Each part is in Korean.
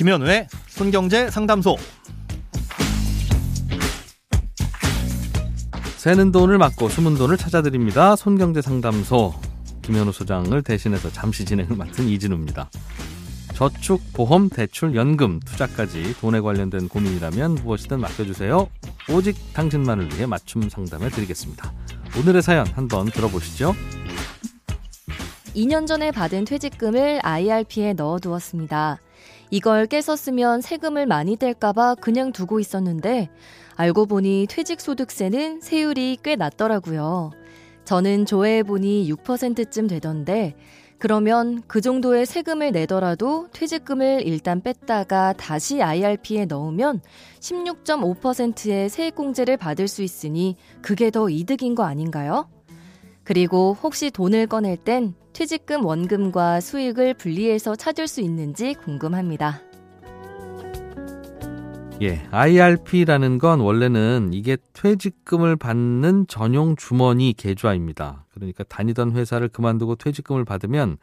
김현우의 손경제 상담소. 새는 돈을 막고 숨은 돈을 찾아드립니다. 손경제 상담소 김현우 소장을 대신해서 잠시 진행을 맡은 이진우입니다. 저축, 보험, 대출, 연금, 투자까지 돈에 관련된 고민이라면 무엇이든 맡겨주세요. 오직 당신만을 위해 맞춤 상담해 드리겠습니다. 오늘의 사연 한번 들어보시죠. 2년 전에 받은 퇴직금을 IRP에 넣어두었습니다. 이걸 깨서 쓰면 세금을 많이 뗄까봐 그냥 두고 있었는데 알고 보니 퇴직소득세는 세율이 꽤 낮더라고요. 저는 조회해보니 6%쯤 되던데 그러면 그 정도의 세금을 내더라도 퇴직금을 일단 뺐다가 다시 IRP에 넣으면 16.5%의 세액공제를 받을 수 있으니 그게 더 이득인 거 아닌가요? 그리고 혹시 돈을 꺼낼 땐 퇴직금 원금과 수익을 분리해서 찾을 수 있는지 궁금합니다. 예, IRP라는 건 원래는 이게 퇴직금을 받는 전용 주머니 계좌입니다. 그러니까 다니던 회사를 그만두고 퇴직금을 받으면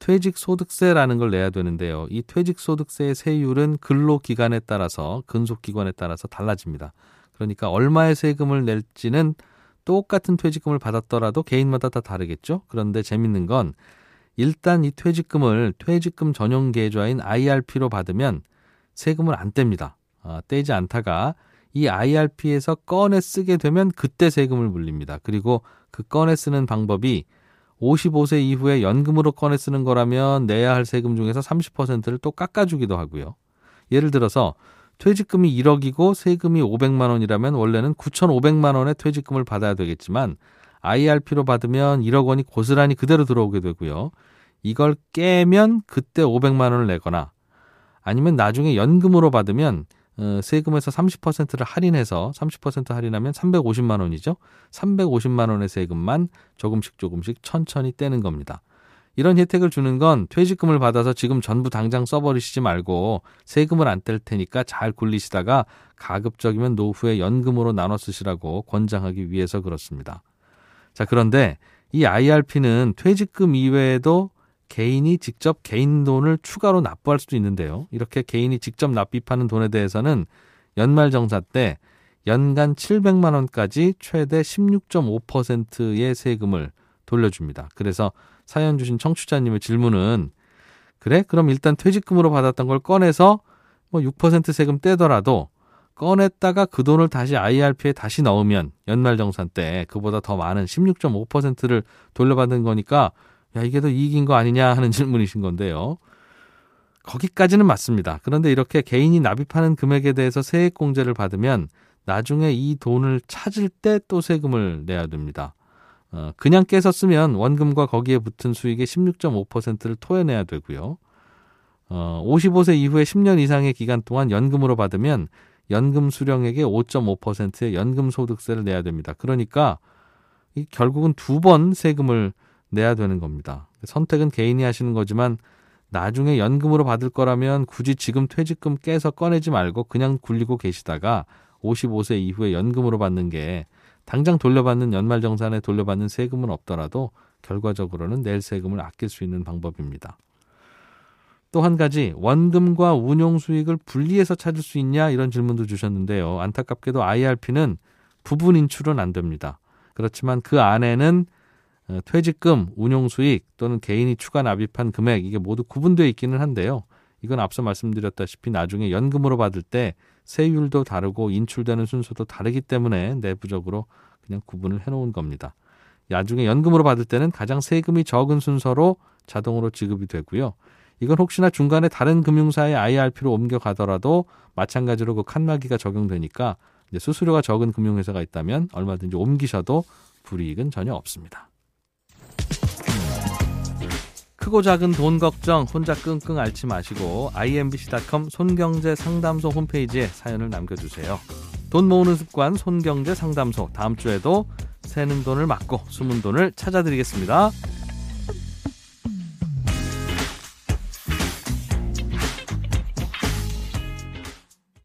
퇴직소득세라는 걸 내야 되는데요. 이 퇴직소득세의 세율은 근로기간에 따라서 근속기관에 따라서 달라집니다. 그러니까 얼마의 세금을 낼지는 똑같은 퇴직금을 받았더라도 개인마다 다 다르겠죠. 그런데 재밌는 건 일단 이 퇴직금을 퇴직금 전용 계좌인 IRP로 받으면 세금을 안 뗍니다. 아, 떼지 않다가 이 IRP에서 꺼내 쓰게 되면 그때 세금을 물립니다. 그리고 그 꺼내 쓰는 방법이 55세 이후에 연금으로 꺼내 쓰는 거라면 내야 할 세금 중에서 30%를 또 깎아주기도 하고요. 예를 들어서 퇴직금이 1억이고 세금이 500만 원이라면 원래는 9,500만 원의 퇴직금을 받아야 되겠지만 IRP로 받으면 1억 원이 고스란히 그대로 들어오게 되고요. 이걸 깨면 그때 500만 원을 내거나 아니면 나중에 연금으로 받으면 어, 세금에서 30%를 할인해서 30% 할인하면 350만 원이죠. 350만 원의 세금만 조금씩 조금씩 천천히 떼는 겁니다. 이런 혜택을 주는 건 퇴직금을 받아서 지금 전부 당장 써버리시지 말고 세금을 안 뗄 테니까 잘 굴리시다가 가급적이면 노후에 연금으로 나눠 쓰시라고 권장하기 위해서 그렇습니다. 자, 그런데 이 IRP는 퇴직금 이외에도 개인이 직접 개인 돈을 추가로 납부할 수도 있는데요. 이렇게 개인이 직접 납입하는 돈에 대해서는 연말정산 때 연간 700만 원까지 최대 16.5%의 세금을 돌려줍니다. 그래서 사연 주신 청취자님의 질문은 그래? 그럼 일단 퇴직금으로 받았던 걸 꺼내서 뭐 6% 세금 떼더라도 꺼냈다가 그 돈을 다시 IRP에 다시 넣으면 연말정산 때 그보다 더 많은 16.5%를 돌려받는 거니까 야, 이게 더 이익인 거 아니냐 하는 질문이신 건데요. 거기까지는 맞습니다. 그런데 이렇게 개인이 납입하는 금액에 대해서 세액공제를 받으면 나중에 이 돈을 찾을 때 또 세금을 내야 됩니다. 어, 그냥 깨서 쓰면 원금과 거기에 붙은 수익의 16.5%를 토해내야 되고요. 어, 55세 이후에 10년 이상의 기간 동안 연금으로 받으면 연금 수령액의 5.5%의 연금 소득세를 내야 됩니다. 그러니까 이 결국은 두 번 세금을 내야 되는 겁니다. 선택은 개인이 하시는 거지만 나중에 연금으로 받을 거라면 굳이 지금 퇴직금 깨서 꺼내지 말고 그냥 굴리고 계시다가 55세 이후에 연금으로 받는 게 당장 돌려받는 연말정산에 돌려받는 세금은 없더라도 결과적으로는 낼 세금을 아낄 수 있는 방법입니다. 또 한 가지 원금과 운용 수익을 분리해서 찾을 수 있냐 이런 질문도 주셨는데요. 안타깝게도 IRP는 부분 인출은 안 됩니다. 그렇지만 그 안에는 어, 퇴직금, 운용 수익 또는 개인이 추가 납입한 금액 이게 모두 구분되어 있기는 한데요. 이건 앞서 말씀드렸다시피 나중에 연금으로 받을 때 세율도 다르고 인출되는 순서도 다르기 때문에 내부적으로 그냥 구분을 해놓은 겁니다. 나중에 연금으로 받을 때는 가장 세금이 적은 순서로 자동으로 지급이 되고요. 이건 혹시나 중간에 다른 금융사의 IRP로 옮겨가더라도 마찬가지로 그 칸막이가 적용되니까 수수료가 적은 금융회사가 있다면 얼마든지 옮기셔도 불이익은 전혀 없습니다. 크고 작은 돈 걱정 혼자 끙끙 앓지 마시고 imbc.com 손경제 상담소 홈페이지에 사연을 남겨주세요. 돈 모으는 습관 손경제 상담소 다음 주에도 새는 돈을 막고 숨은 돈을 찾아드리겠습니다.